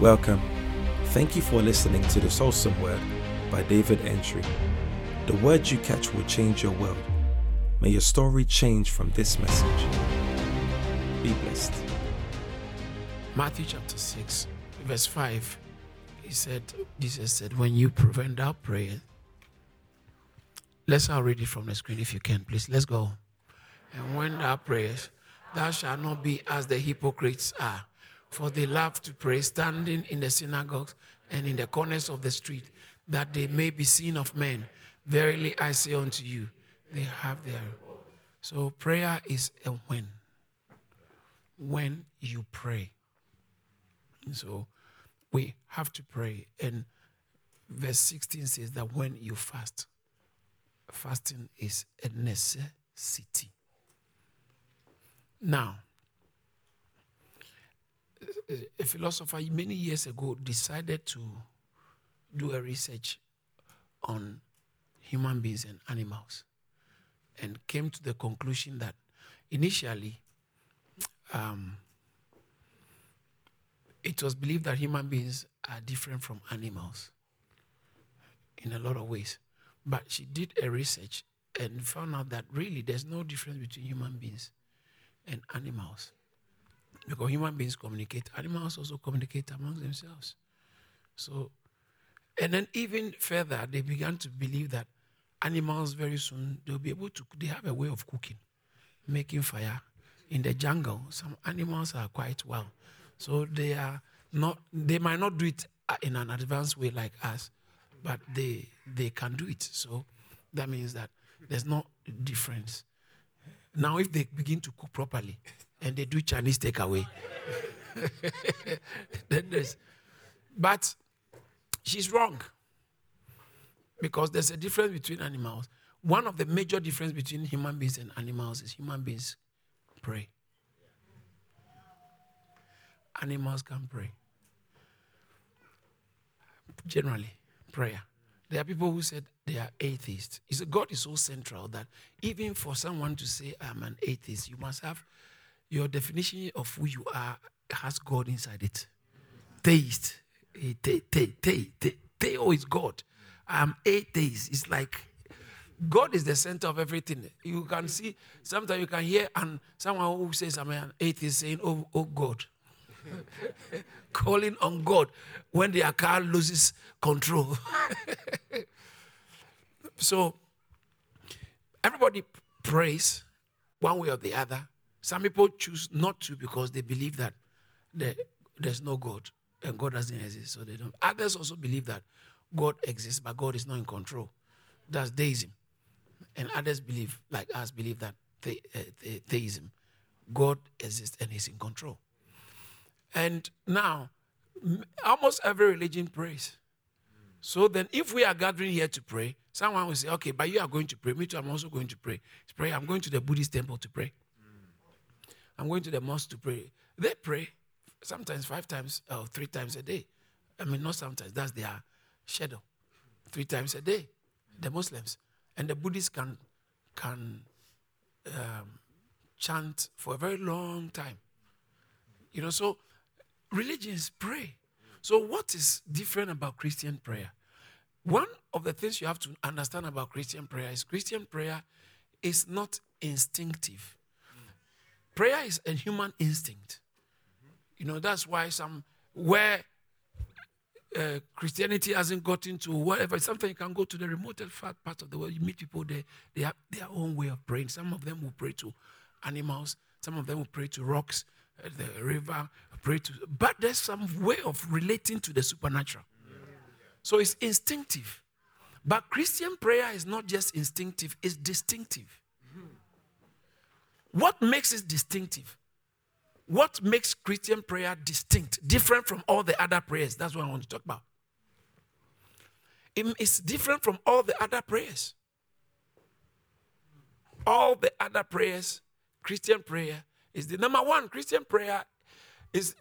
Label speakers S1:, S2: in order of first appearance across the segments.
S1: Welcome. Thank you for listening to the Soulsome Word by David Antwi. The words you catch will change your world. May your story change from this message. Be blessed.
S2: Matthew chapter 6, verse 5. He said, Jesus said, when you prevent our prayer, let's all read it from the screen if you can, please. Let's go. And when thou prayers, thou shalt not be as the hypocrites are, for they love to pray standing in the synagogues and in the corners of the street, that they may be seen of men. Verily I say unto you, they have their. So prayer is a when. When you pray. So we have to pray. And verse 16 says that when you fast, fasting is a necessity. Now, a philosopher many years ago decided to do a research on human beings and animals and came to the conclusion that initially um, it was believed that human beings are different from animals in a lot of ways. But she did a research and found out that really there's no difference between human beings and animals. Because human beings communicate, animals also communicate among themselves. So, and then even further, they began to believe that animals very soon they'll be able to, they have a way of cooking, making fire. In the jungle, some animals are quite well. So they are not, they might not do it uh, in an advanced way like us, but they they can do it. So that means that there's no difference. Now, if they begin to cook properly and they do Chinese takeaway, then there's. But she's wrong because there's a difference between animals. One of the major difference between human beings and animals is human beings pray. Animals can pray. Generally, prayer. There are people who said they are atheists. God is so central that even for someone to say I'm an atheist, you must have your definition of who you are has God inside it. Theist. Eh, te, te, te, te, Theo oh, is God. I'm atheist. It's like God is the center of everything. You can see, sometimes you can hear and someone who says I'm an atheist saying, Oh, oh God. Calling on God when their car loses control. so everybody prays one way or the other. Some people choose not to because they believe that there's no God and God doesn't exist, so they don't. Others also believe that God exists, but God is not in control. That's deism. And others believe, like us, believe that the, uh, the, theism, God exists and He's in control. And now, almost every religion prays. So then, if we are gathering here to pray, someone will say, okay, but you are going to pray. Me too, I'm also going to pray. Pray. I'm going to the Buddhist temple to pray. I'm going to the mosque to pray. They pray sometimes five times or three times a day. I mean, not sometimes, that's their shadow. Three times a day, the Muslims. And the Buddhists can, can um, chant for a very long time. You know, so religions pray. So, what is different about Christian prayer? One of the things you have to understand about Christian prayer is Christian prayer is not instinctive. Prayer is a human instinct. You know, that's why some, where uh, Christianity hasn't gotten to whatever, sometimes you can go to the remotest part of the world, you meet people there, they have their own way of praying. Some of them will pray to animals, some of them will pray to rocks, uh, the river, pray to. But there's some way of relating to the supernatural. So it's instinctive. But Christian prayer is not just instinctive, it's distinctive. What makes it distinctive? What makes Christian prayer distinct, different from all the other prayers? That's what I want to talk about. It's different from all the other prayers. All the other prayers, Christian prayer is the number one. Christian prayer is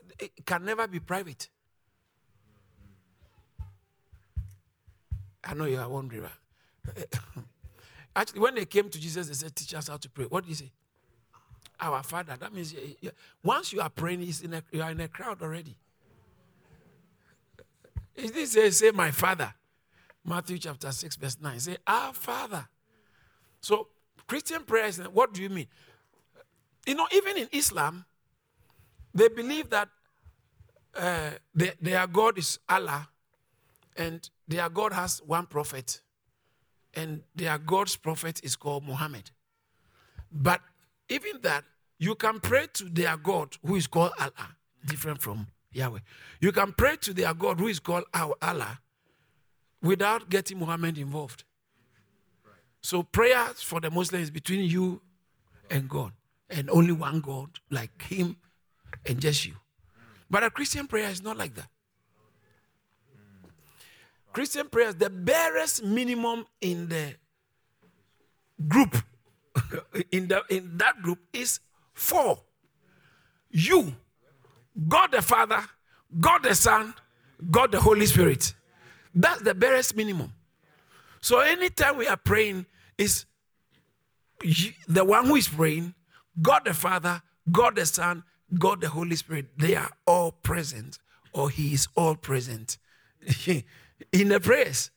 S2: can never be private. I know you are wondering. Actually, when they came to Jesus, they said, Teach us how to pray. What did he say? Our Father. That means eh, eh, once you are praying, in a, you are in a crowd already. It didn't say, say my father. Matthew chapter 6, verse 9. Say, our father. So Christian prayer is eh, what do you mean? You know, even in Islam, they believe that uh, their God is Allah, and their God has one prophet, and their God's prophet is called Muhammad. But even that, you can pray to their God who is called Allah, different from Yahweh. You can pray to their God who is called Allah without getting Muhammad involved. So prayer for the Muslims between you and God, and only one God, like Him and just you. But a Christian prayer is not like that. Christian prayer is the barest minimum in the group. In, the, in that group is four. You, God the Father, God the Son, God the Holy Spirit. That's the barest minimum. So anytime we are praying, is the one who is praying, God the Father, God the Son, God the Holy Spirit. They are all present, or He is all present in the prayers.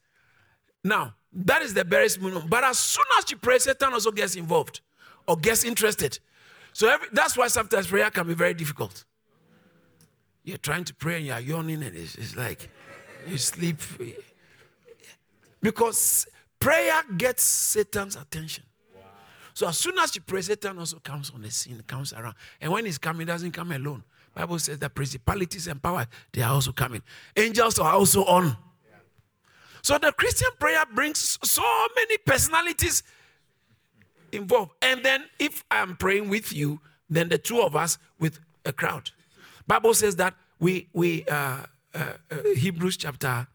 S2: Now, that is the barest minimum. But as soon as you pray, Satan also gets involved or gets interested. So every, that's why sometimes prayer can be very difficult. You're trying to pray and you're yawning, and it's, it's like you sleep. Because prayer gets Satan's attention. So as soon as you pray, Satan also comes on the scene, comes around. And when he's coming, he doesn't come alone. Bible says that principalities and powers, they are also coming. Angels are also on. So the Christian prayer brings so many personalities involved. And then if I'm praying with you, then the two of us with a crowd. Bible says that we we uh, uh, uh, Hebrews chapter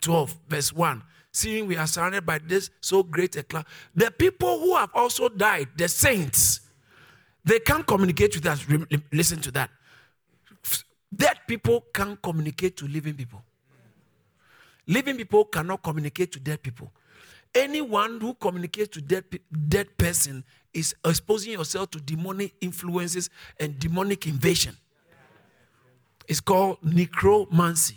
S2: 12 verse 1 seeing we are surrounded by this so great a cloud the people who have also died the saints they can't communicate with us listen to that dead people can't communicate to living people living people cannot communicate to dead people anyone who communicates to dead dead person is exposing yourself to demonic influences and demonic invasion it's called necromancy.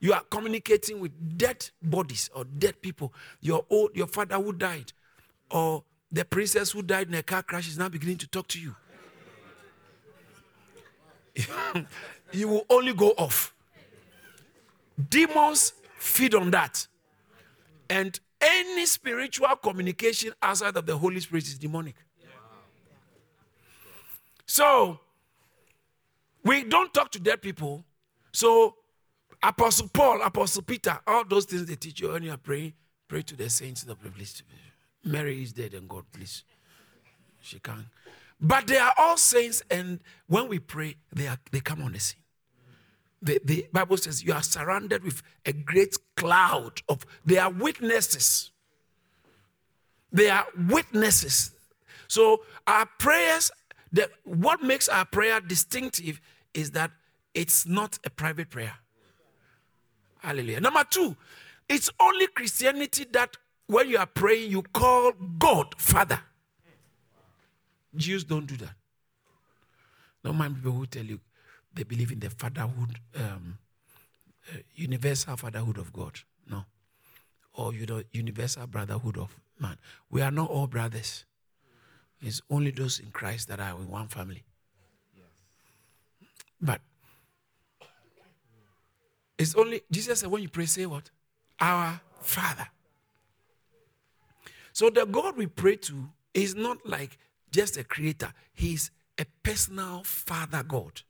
S2: You are communicating with dead bodies or dead people. Your old, your father who died, or the princess who died in a car crash is now beginning to talk to you. you will only go off. Demons feed on that. And any spiritual communication outside of the Holy Spirit is demonic. So, we don't talk to dead people. So, Apostle Paul, Apostle Peter, all those things they teach you when you are praying, pray to the saints the please. Mary is dead and God, please. She can't. But they are all saints, and when we pray, they, are, they come on the scene. The, the Bible says you are surrounded with a great cloud of, they are witnesses. They are witnesses. So our prayers, the, what makes our prayer distinctive is that it's not a private prayer. Hallelujah. Number two, it's only Christianity that when you are praying, you call God Father. Jews don't do that. No mind people who tell you they believe in the fatherhood, um, uh, universal fatherhood of God. No. Or you know, universal brotherhood of man. We are not all brothers. It's only those in Christ that are in one family. Yes. But it's only, Jesus said, when you pray, say what? Our Father. So the God we pray to is not like just a creator, He's a personal Father God.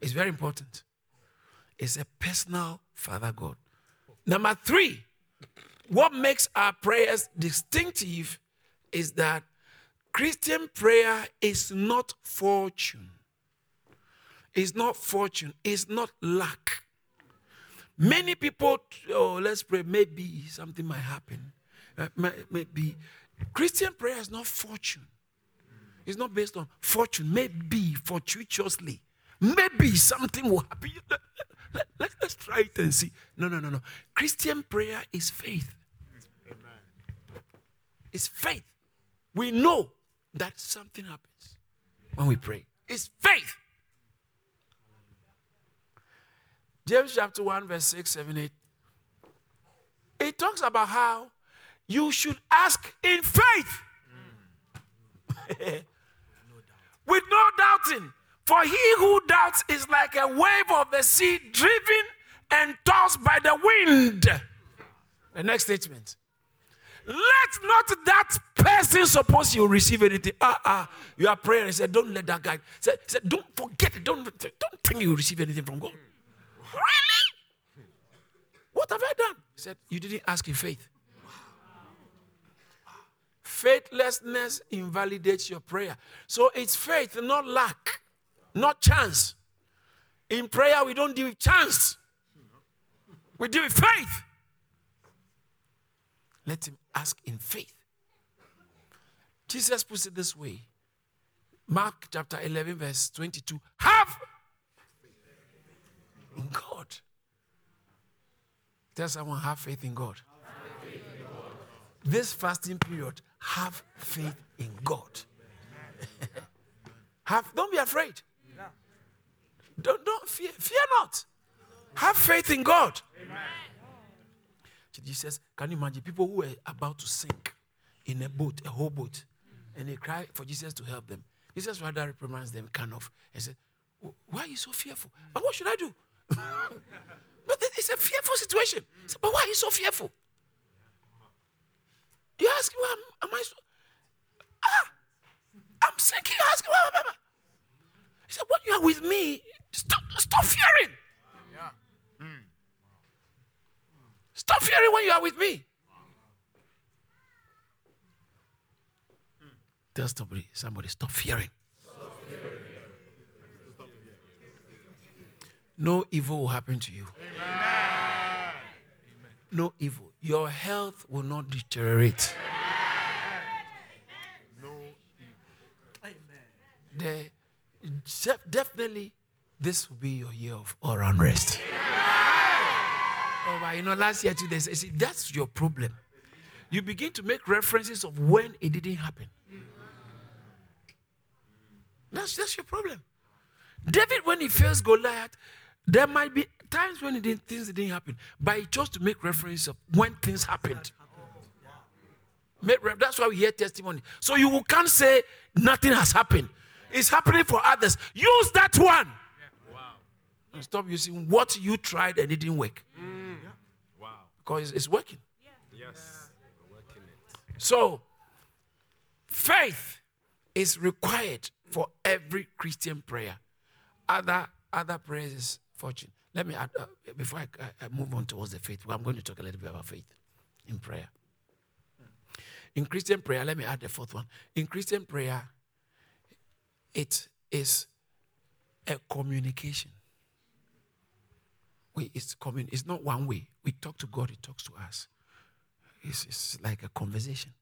S2: It's very important. It's a personal Father God. Number three, what makes our prayers distinctive is that Christian prayer is not fortune. It's not fortune. It's not luck. Many people, oh, let's pray, maybe something might happen. Uh, maybe. Christian prayer is not fortune. It's not based on fortune. Maybe fortuitously. Maybe something will happen. Let, let, let, let's try it and see. No, no, no, no. Christian prayer is faith. Amen. It's faith. We know that something happens when we pray. It's faith. James chapter 1, verse 6, 7, 8. It talks about how you should ask in faith. With no doubting. For he who doubts is like a wave of the sea driven and tossed by the wind. The next statement. Let not that person suppose you receive anything. Ah, ah, you are praying and said, Don't let that guy. Say, say, Don't forget it. Don't, don't think you receive anything from God. Really? What have I done? He said, You didn't ask in faith. Faithlessness invalidates your prayer. So it's faith, not luck, not chance. In prayer, we don't deal with chance, we deal with faith. Let him ask in faith. Jesus puts it this way Mark chapter 11, verse 22. Have in God. Tell someone, have faith in God. Faith in God. This fasting period, have faith in God. have, don't be afraid. Don't, don't fear. Fear not. Have faith in God. Amen. Jesus, can you imagine people who were about to sink in a boat, a whole boat, and they cry for Jesus to help them? Jesus rather reprimands them, kind of, and said, Why are you so fearful? And what should I do? but it's a fearful situation. Said, but why are you so fearful? You ask me, am, am I so? Ah, I'm sinking. You ask me, He said, When you are with me, stop, stop fearing. Stop fearing when you are with me. Tell somebody, somebody, stop fearing. No evil will happen to you. Amen. No evil. Your health will not deteriorate. No evil. The, definitely, this will be your year of all round rest. Oh, but you know, last year they see, that's your problem. You begin to make references of when it didn't happen. That's that's your problem. David, when he first Goliath, there might be times when didn't, things didn't happen, but he chose to make reference of when things happened. That's why we hear testimony. So you can't say nothing has happened. It's happening for others. Use that one. Wow. And stop using what you tried and it didn't work. Mm. Because it's working. Yes. Working so, faith is required for every Christian prayer. Other other prayers is fortune. Let me add, uh, before I, I, move on towards the faith, I'm going to talk a little bit about faith in prayer. In Christian prayer, let me add the fourth one. In Christian prayer, it is a communication way. It's coming. It's not one way. We talk to God, He talks to us. It's, it's like a conversation.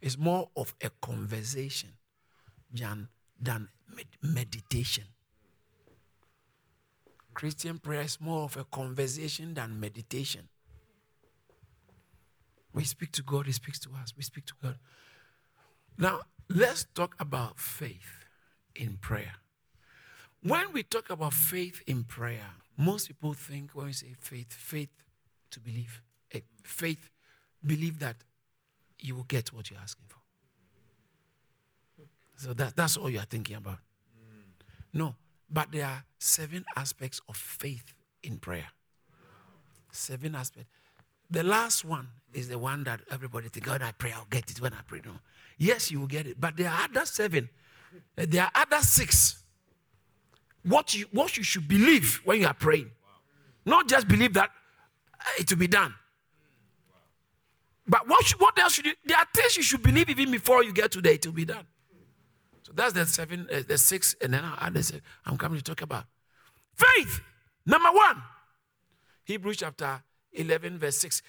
S2: It's more of a conversation than, than med- meditation. Christian prayer is more of a conversation than meditation. We speak to God, He speaks to us. We speak to God. Now, let's talk about faith in prayer. When we talk about faith in prayer, most people think when we say faith, faith to believe. Eh, faith, believe that you will get what you're asking for. So that, that's all you are thinking about. No, but there are seven aspects of faith in prayer. Seven aspects. The last one is the one that everybody thinks, God, I pray, I'll get it when I pray. No. Yes, you will get it. But there are other seven. There are other six what you, what you should believe when you are praying. Not just believe that it will be done. But what, should, what else should you? There are things you should believe even before you get to there, it will be done. So that's the seven, uh, the six, and then I, I'm coming to talk about faith. Number one, Hebrews chapter 11, verse 6.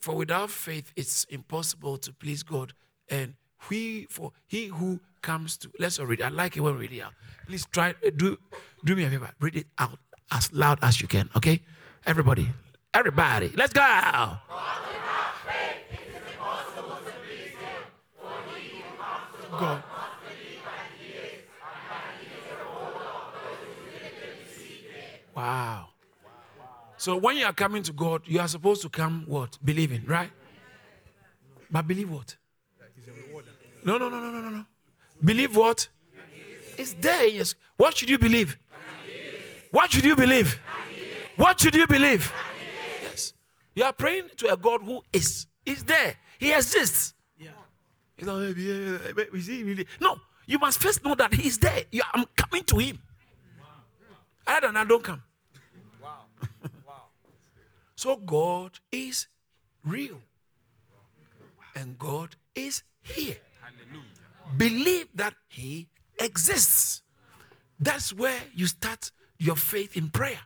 S2: For without faith, it's impossible to please God. And he, for he who comes to, let's read. I like it when we read it out. Please try, uh, do, do me a favor. Read it out as loud as you can, okay? Everybody, everybody, let's go. God. Wow. So when you are coming to God, you are supposed to come what? Believing, right? But believe what? No, no, no, no, no, no, no. Believe what? It's there. Yes. What should you believe? What should you believe? What should you believe? Yes. You are praying to a God who is. He's there. He exists. Yeah. No, you must first know that He's there. You, I'm coming to Him. Other than that, don't come. Wow. wow. so God is real. And God is here. Believe that He exists. That's where you start your faith in prayer.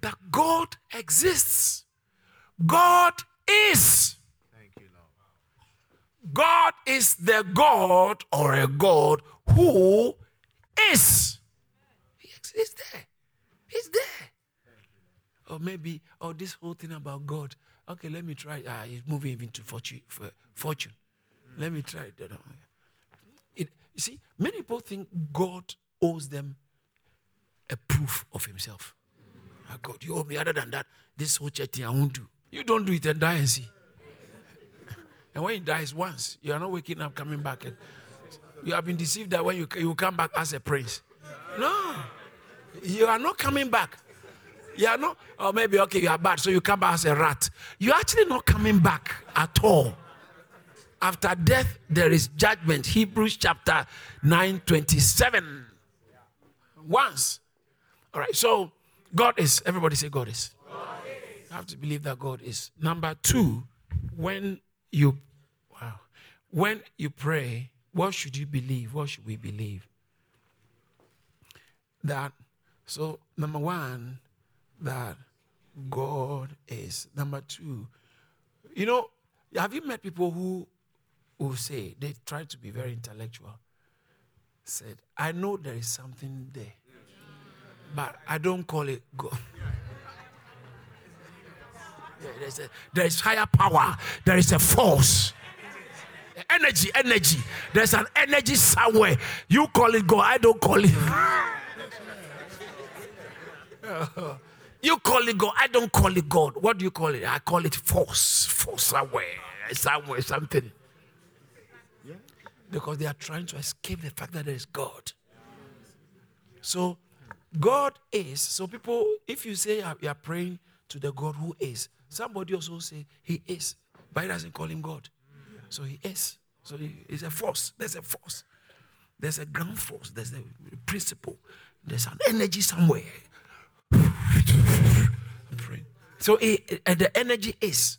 S2: That God exists. God is. Thank you, Lord. God is the God or a God who is. He's there. He's there. Or maybe, or oh, this whole thing about God. Okay, let me try. Ah, he's moving into fortune. fortune. Let me try you see, many people think God owes them a proof of himself. Oh God, you owe me. Other than that, this whole church thing I won't do. You don't do it and die and see. And when he dies once, you are not waking up, coming back. And you have been deceived that when you, you come back as a prince. No. You are not coming back. You are not, or maybe, okay, you are bad, so you come back as a rat. You're actually not coming back at all. After death, there is judgment. Hebrews chapter 9 27. Once. All right, so God is, everybody say God is. God is. You have to believe that God is. Number two, when you wow, when you pray, what should you believe? What should we believe? That so number one, that God is. Number two, you know, have you met people who who say they try to be very intellectual? Said, I know there is something there, but I don't call it God. There's a, there is higher power. There is a force. Energy, energy. There's an energy somewhere. You call it God. I don't call it. you call it God. I don't call it God. What do you call it? I call it force. Force somewhere. Somewhere, something. Because they are trying to escape the fact that there is God. So, God is. So, people, if you say you are praying to the God who is, Somebody also say he is, he doesn't call him God. So he is. So he is a force. There's a force. There's a ground force. There's a principle. There's an energy somewhere. So the energy is.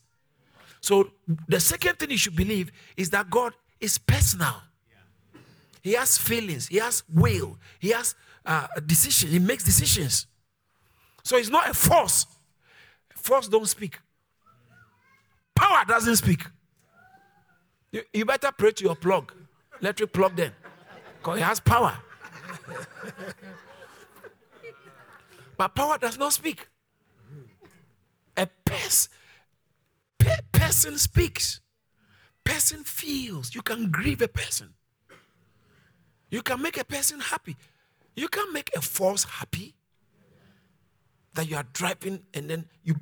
S2: So the second thing you should believe is that God is personal. He has feelings. He has will. He has uh, decision. He makes decisions. So he's not a force. Force don't speak. Power doesn't speak. You, you better pray to your plug, electric plug then, because it has power. but power does not speak. A pers- pe- person speaks. Person feels. You can grieve a person. You can make a person happy. You can make a force happy that you are driving and then you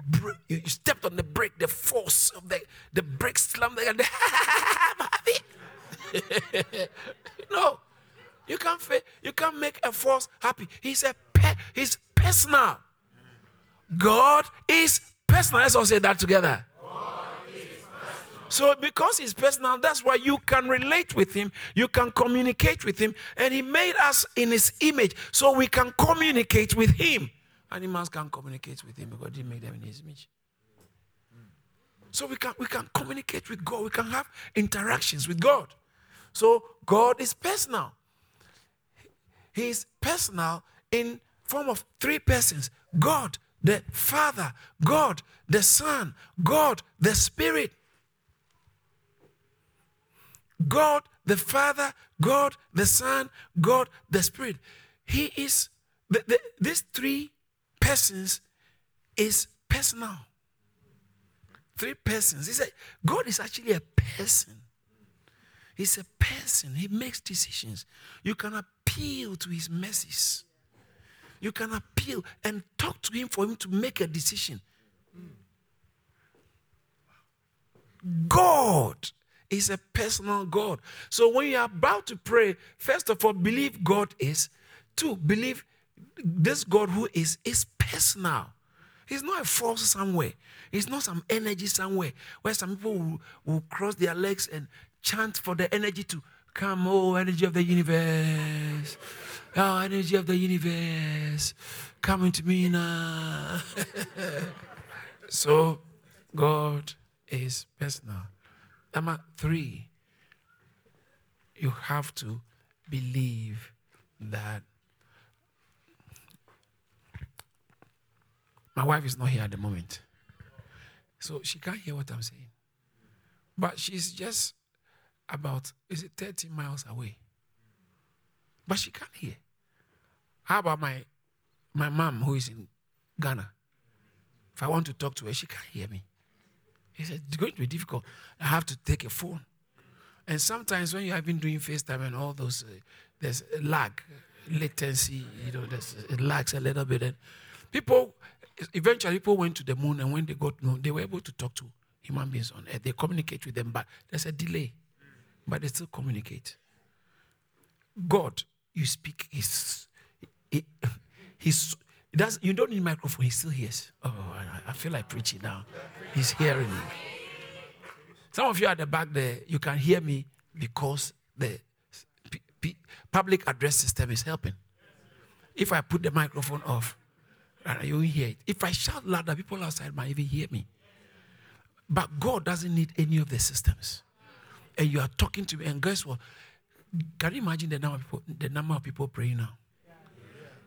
S2: you, stepped on the brake, the force of the the brake slammed and the I'm happy. no, you can't you can't make a force happy. He's a pe- he's personal. God is personal. Let's all say that together. So, because he's personal, that's why you can relate with him, you can communicate with him, and he made us in his image so we can communicate with him. Animals can't communicate with him because he made them in his image. So we can we can communicate with God. We can have interactions with God. So God is personal. He is personal in form of three persons: God, the Father, God, the Son, God, the Spirit. God, the Father, God, the Son, God, the Spirit. He is the, the, these three persons is personal. Three persons. He said, God is actually a person. He's a person. He makes decisions. You can appeal to his mercies. you can appeal and talk to him for him to make a decision. God is a personal God. So when you're about to pray, first of all, believe God is. Two, believe this God who is is personal. He's not a force somewhere. It's not some energy somewhere where some people will, will cross their legs and chant for the energy to come. Oh, energy of the universe. Oh, energy of the universe. Come into me now. so, God is personal. Number three, you have to believe that my wife is not here at the moment. So she can't hear what I'm saying. But she's just about, is it 30 miles away? But she can't hear. How about my my mom who is in Ghana? If I want to talk to her, she can't hear me. He said, It's going to be difficult. I have to take a phone. And sometimes when you have been doing FaceTime and all those, uh, there's lag, latency, you know, there's, it lags a little bit. And people, eventually, people went to the moon, and when they got moon, they were able to talk to human beings on earth. They communicate with them, but there's a delay. But they still communicate. God, you speak, is, he, he's, does, you don't need microphone, he still hears. Oh, I, I feel like preaching now. He's hearing me. Some of you at the back there, you can hear me because the p- p- public address system is helping. If I put the microphone off, you will hear it. If I shout louder, people outside might even hear me. But God doesn't need any of the systems. And you are talking to me, and guess what? Can you imagine the number of people, the number of people praying now?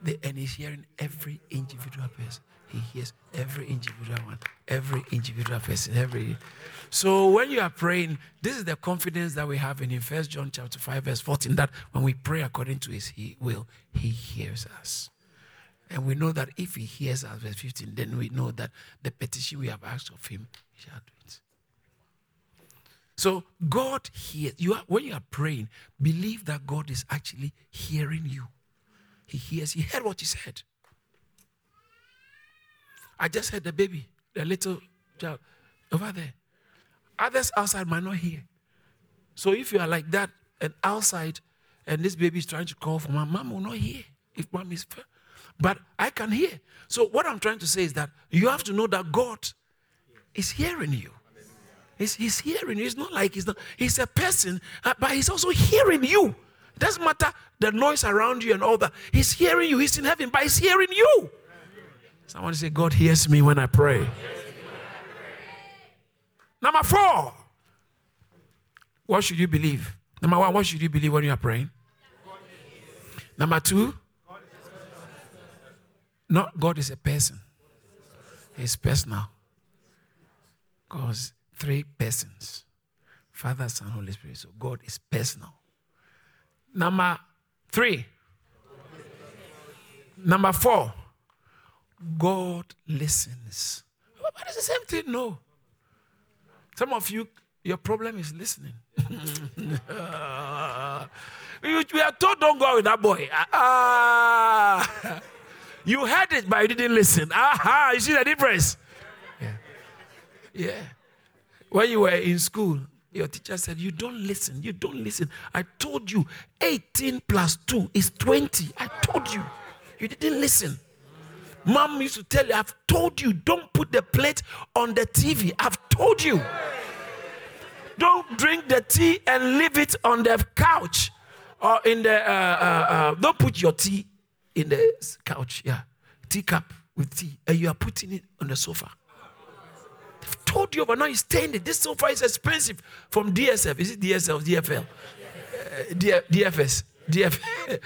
S2: The, and he's hearing every individual person. He hears every individual one, every individual person, every. So when you are praying, this is the confidence that we have in. First John chapter five verse fourteen. That when we pray according to His will, He hears us, and we know that if He hears us, verse fifteen, then we know that the petition we have asked of Him, He shall do it. So God hears you. Are, when you are praying, believe that God is actually hearing you. He hears. He heard what you said. I just heard the baby, the little child over there. Others outside might not hear. So if you are like that and outside, and this baby is trying to call for my mom will not hear if mom is. But I can hear. So what I'm trying to say is that you have to know that God is hearing you. He's, he's hearing you. It's not like he's not. He's a person, uh, but he's also hearing you. Doesn't matter the noise around you and all that. He's hearing you. He's in heaven, but he's hearing you. Someone say, God hears me when I pray. Number four, what should you believe? Number one, what should you believe when you are praying? Number two, not God is a person, He's personal. Because three persons Father, Son, Holy Spirit. So God is personal. Number three, number four, God listens. But it's the same thing, no. Some of you, your problem is listening. we, are told don't go with that boy. Ah, you heard it, but you didn't listen. Aha, you see the difference? Yeah. Yeah. When you were in school, your teacher said, You don't listen. You don't listen. I told you 18 plus 2 is 20. I told you. You didn't listen. Mom used to tell you, I've told you, don't put the plate on the TV. I've told you. Don't drink the tea and leave it on the couch or in the, uh, uh, uh, don't put your tea in the couch. Yeah. Teacup with tea. And you are putting it on the sofa. Told you, but now you're staying. This sofa is expensive from DSF. Is it DSF DFL? Uh, DFS. DF.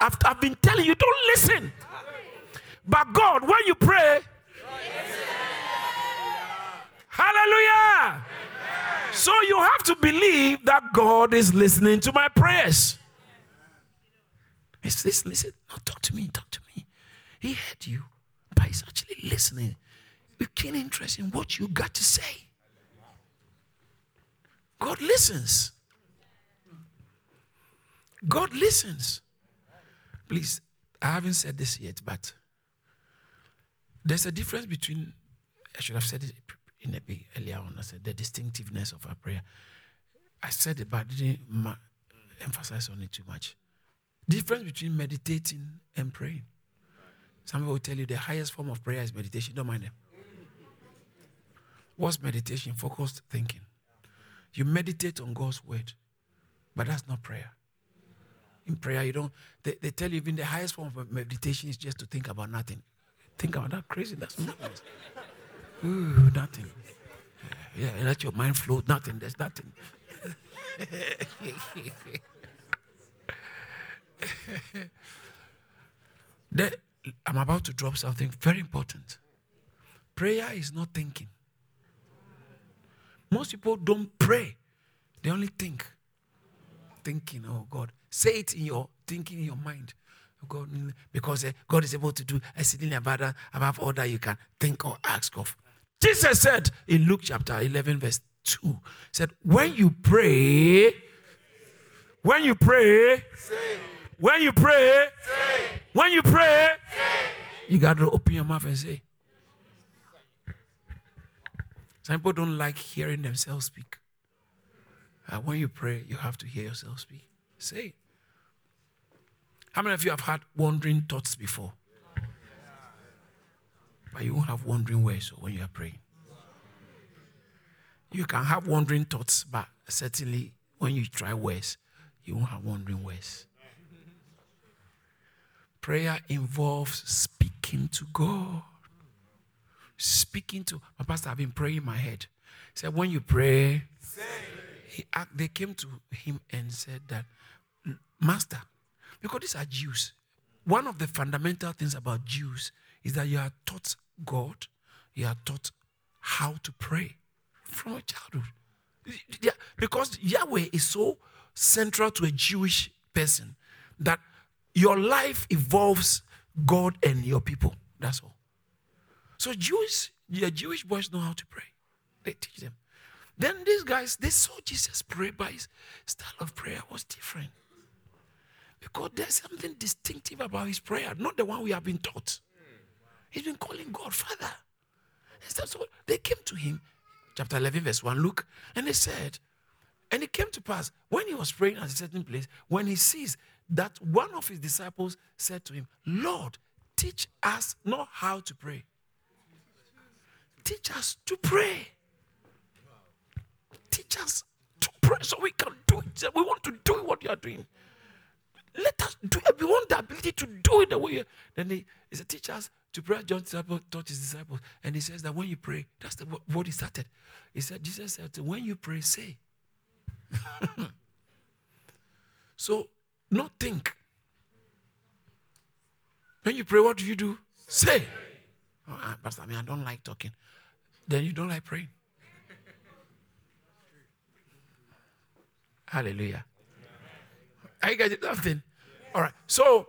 S2: I've, I've been telling you, don't listen. But God, when you pray, hallelujah. So you have to believe that God is listening to my prayers. He's listening. Listen, no, talk to me, talk to me. He heard you, but he's actually listening with keen interest in what you got to say. God listens. God listens. Please I haven't said this yet, but there's a difference between, I should have said it in a bit earlier on. I said the distinctiveness of our prayer. I said it, but I didn't emphasize on it too much. Difference between meditating and praying. Some people will tell you the highest form of prayer is meditation. Don't mind them. What's meditation? Focused thinking. You meditate on God's word, but that's not prayer. In prayer, you don't. They, they tell you even the highest form of meditation is just to think about nothing. Think about that crazy. That's madness. Ooh, nothing. Yeah, let your mind float. Nothing. There's nothing. I'm about to drop something very important. Prayer is not thinking. Most people don't pray, they only think. Thinking, oh God. Say it in your thinking in your mind. God, because uh, God is able to do exceedingly abundant above all that you can think or ask of. Jesus said in Luke chapter 11, verse 2, said, When you pray, when you pray, when you pray, when you pray, you got to open your mouth and say. Some people don't like hearing themselves speak. Uh, when you pray, you have to hear yourself speak. Say. How many of you have had wandering thoughts before? But you won't have wandering words when you are praying. You can have wandering thoughts, but certainly when you try words, you won't have wandering words. Prayer involves speaking to God. Speaking to my pastor, I've been praying in my head. He said, when you pray, he, they came to him and said that, Master, because these are Jews. One of the fundamental things about Jews is that you are taught God, you are taught how to pray from a childhood. Because Yahweh is so central to a Jewish person that your life involves God and your people. That's all. So Jews, the Jewish boys know how to pray. They teach them. Then these guys, they saw Jesus pray, but his style of prayer was different. Because there's something distinctive about his prayer, not the one we have been taught. He's been calling God Father. And So they came to him, chapter 11, verse 1, Luke, and they said, and it came to pass when he was praying at a certain place, when he sees that one of his disciples said to him, Lord, teach us not how to pray. Teach us to pray. Teach us to pray so we can do it. We want to do what you are doing. Let us do it. We want the ability to do it the way. Then he, he said, teach us to pray. John taught his disciples. And he says that when you pray, that's the, what he started. He said, Jesus said, when you pray, say. so, not think. When you pray, what do you do? Say. Oh, ah, Pastor, I mean, I don't like talking. Then you don't like praying. Hallelujah. Are you getting something? All right. So,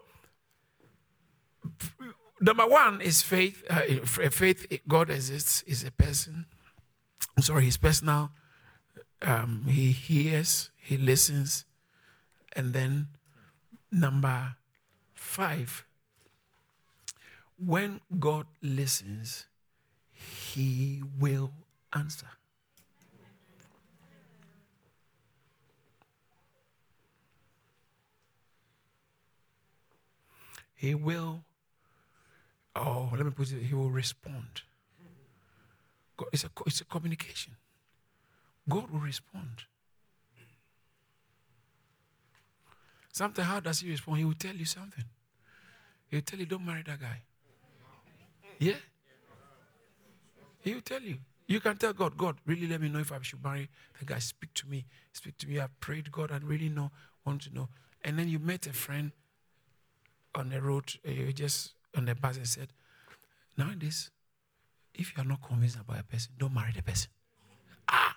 S2: number one is faith. Uh, faith, God exists, is a person. I'm sorry, he's personal. Um, he hears, he listens. And then, number five, when God listens, he will answer. He will, oh, let me put it, he will respond. God, it's, a, it's a communication. God will respond. Something, how does he respond? He will tell you something. He will tell you, don't marry that guy. Yeah? He will tell you. You can tell God, God, really let me know if I should marry the guy. Speak to me. Speak to me. I've prayed God and really know, want to know. And then you met a friend on the road, uh, just on the bus and said, nowadays, if you are not convinced about a person, don't marry the person. Ah!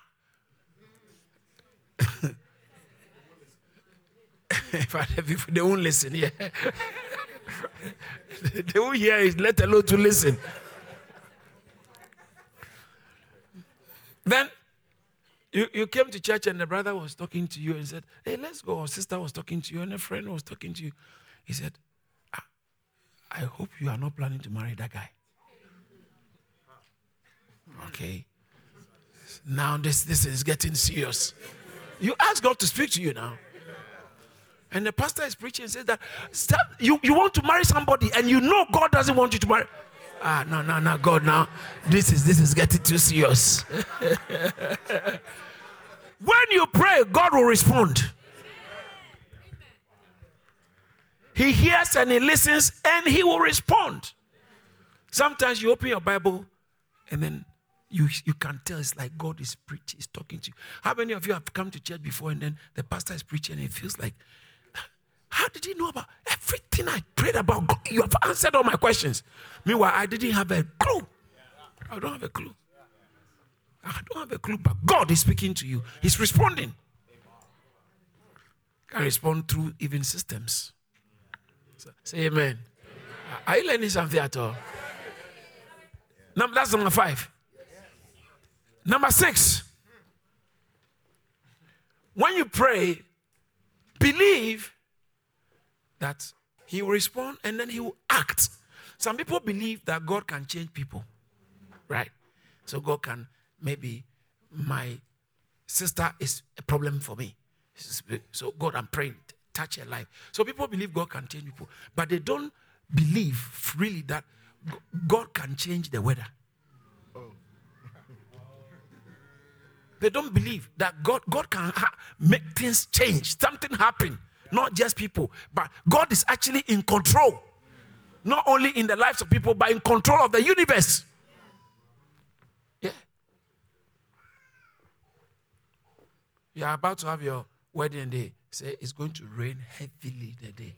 S2: if they won't listen, yeah. they won't hear it, let alone to listen. Then you, you came to church and the brother was talking to you and said, Hey, let's go. Sister was talking to you and a friend was talking to you. He said, ah, I hope you are not planning to marry that guy. Okay. Now this this is getting serious. You ask God to speak to you now. And the pastor is preaching and says that you, you want to marry somebody and you know God doesn't want you to marry. Ah, no, no, no, God, now this is this is getting too serious. when you pray, God will respond. He hears and he listens and he will respond. Sometimes you open your Bible and then you, you can tell it's like God is preaching, is talking to you. How many of you have come to church before and then the pastor is preaching and it feels like, how did you know about everything I prayed about? God, you have answered all my questions. Meanwhile, I didn't have a clue. I don't have a clue. I don't have a clue, but God is speaking to you. He's responding. Can respond through even systems. So, say amen. amen. Are you learning something at all? Number, that's number five. Number six. When you pray, believe that He will respond and then He will act. Some people believe that God can change people, right? So God can maybe my sister is a problem for me. So God, I'm praying, touch her life. So people believe God can change people, but they don't believe really that God can change the weather. They don't believe that God, God can ha- make things change, something happen, not just people, but God is actually in control, not only in the lives of people, but in control of the universe. Yeah. You are about to have your wedding day. Say it's going to rain heavily the day.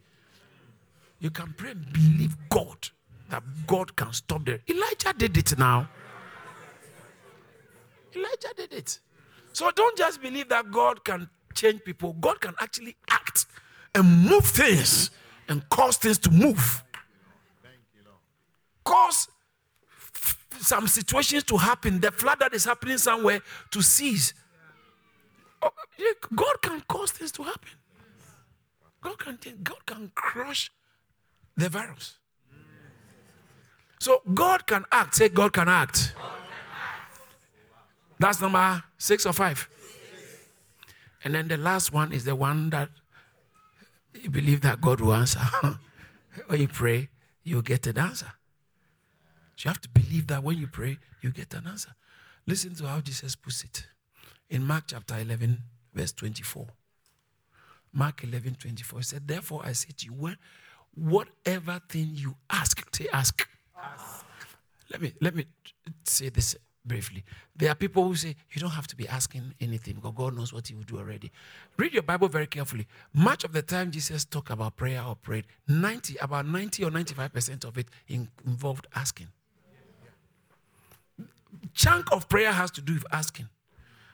S2: You can pray and believe God that God can stop there. Elijah did it now. Elijah did it. So don't just believe that God can change people. God can actually act and move things and cause things to move. Cause some situations to happen, the flood that is happening somewhere to cease. Oh, God can cause things to happen. God can God can crush the virus. So God can act. Say God can act. That's number six or five. And then the last one is the one that you believe that God will answer. when you pray, you get an answer. So you have to believe that when you pray, you get an answer. Listen to how Jesus puts it in Mark chapter 11, verse 24. Mark 11, 24. He said, Therefore I say to you, whatever thing you ask, say ask. ask. Let me let me say this briefly. There are people who say you don't have to be asking anything because God knows what He will do already. Read your Bible very carefully. Much of the time Jesus talked about prayer or prayed, 90, about 90 or 95% of it in, involved asking. Chunk of prayer has to do with asking.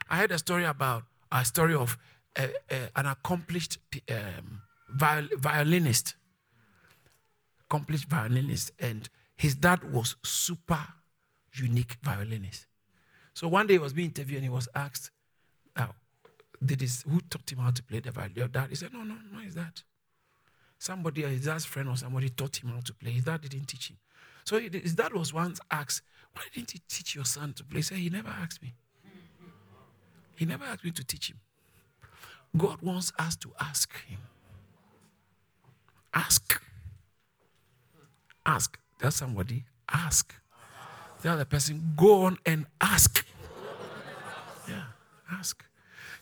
S2: I heard a story about a story of uh, uh, an accomplished um, viol- violinist, accomplished violinist, and his dad was super unique violinist. So one day he was being interviewed and he was asked, uh, did his, who taught him how to play the violin? Your dad? He said, no, no, no, his dad. Somebody, his dad's friend or somebody taught him how to play. His dad didn't teach him. So his dad was once asked, why didn't you teach your son to play? He said, he never asked me. He never asked me to teach him. God wants us to ask him. Ask. Ask. Tell somebody, ask. The person, go on and ask. Yeah, ask.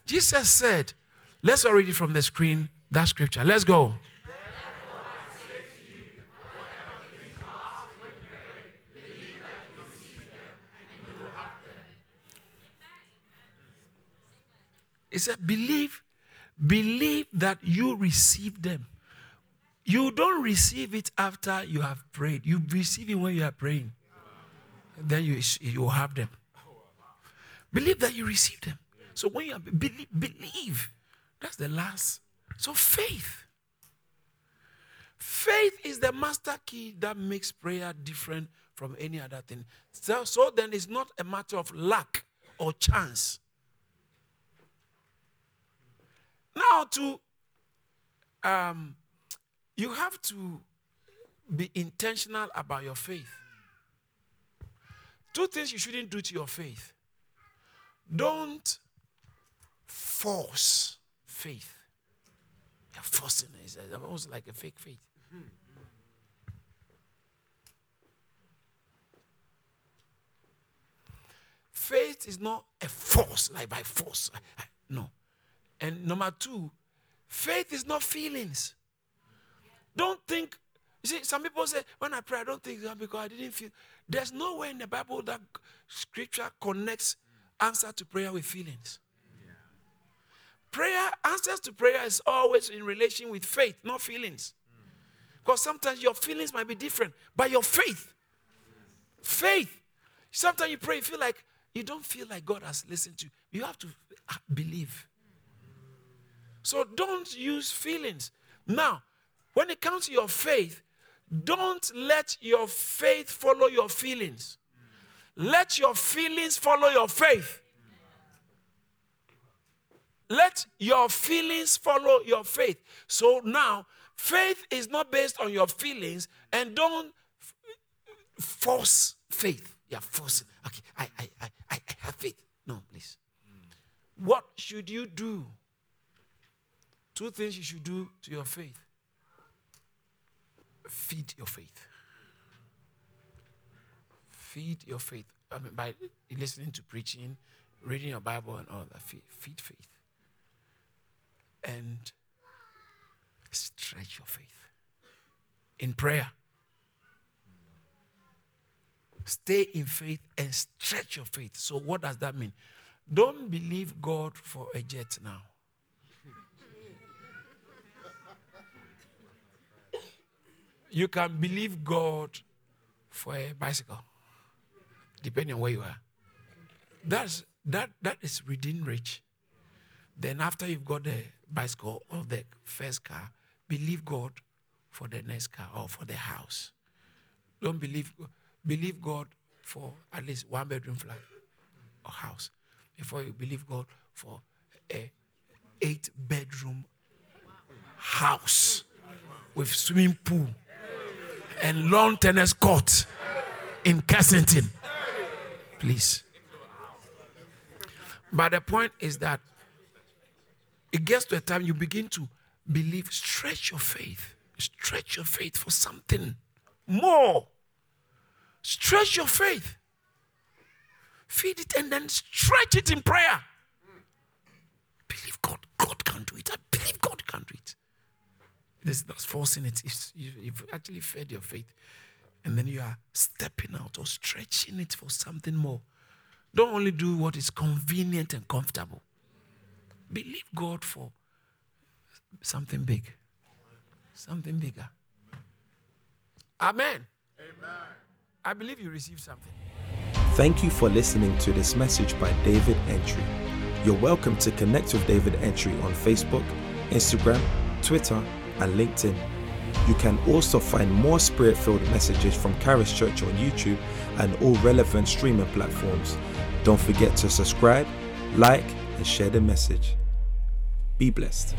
S2: Jesus said, let's read it from the screen, that scripture. Let's go. He said, believe, believe that you receive them. You don't receive it after you have prayed. You receive it when you are praying then you, you have them. Believe that you receive them. So when you believe, believe, that's the last. So faith. Faith is the master key that makes prayer different from any other thing. So, so then it's not a matter of luck or chance. Now, to um, you have to be intentional about your faith. Two things you shouldn't do to your faith. Don't force faith. You're forcing it. It's almost like a fake faith. Faith is not a force, like by force. No. And number two, faith is not feelings. Don't think, you see, some people say, when I pray, I don't think that because I didn't feel. There's nowhere in the Bible that scripture connects answer to prayer with feelings. Prayer, answers to prayer is always in relation with faith, not feelings. Because sometimes your feelings might be different, but your faith, faith. Sometimes you pray, you feel like you don't feel like God has listened to you. You have to ah, believe. So don't use feelings. Now, when it comes to your faith, don't let your faith follow your feelings. Let your feelings follow your faith. Let your feelings follow your faith. So now, faith is not based on your feelings, and don't force faith. You're forcing. Okay, I, I, I, I have faith. No, please. What should you do? Two things you should do to your faith feed your faith. Feed your faith. I mean, by listening to preaching, reading your Bible, and all that. Feed, feed faith. And stretch your faith in prayer. Stay in faith and stretch your faith. So, what does that mean? Don't believe God for a jet now. You can believe God for a bicycle, depending on where you are. That's that that is within reach. Then after you've got the bicycle or the first car, believe God for the next car or for the house. Don't believe believe God for at least one bedroom flat or house before you believe God for a eight bedroom house with swimming pool and lawn tennis court in Kensington. Please. But the point is that it gets to a time you begin to believe, stretch your faith, stretch your faith for something more. Stretch your faith. Feed it and then stretch it in prayer. Believe God. God can do it. I believe God can do it. It is not forcing it. It's, you, you've actually fed your faith. And then you are stepping out or stretching it for something more. Don't only do what is convenient and comfortable. Believe God for something big, something bigger. Amen. Amen. I believe you received something.
S1: Thank you for listening to this message by David Antwi. You're welcome to connect with David Antwi on Facebook, Instagram, Twitter, and LinkedIn. You can also find more spirit filled messages from Charis Church on YouTube and all relevant streaming platforms. Don't forget to subscribe, like, and share the message. Be blessed.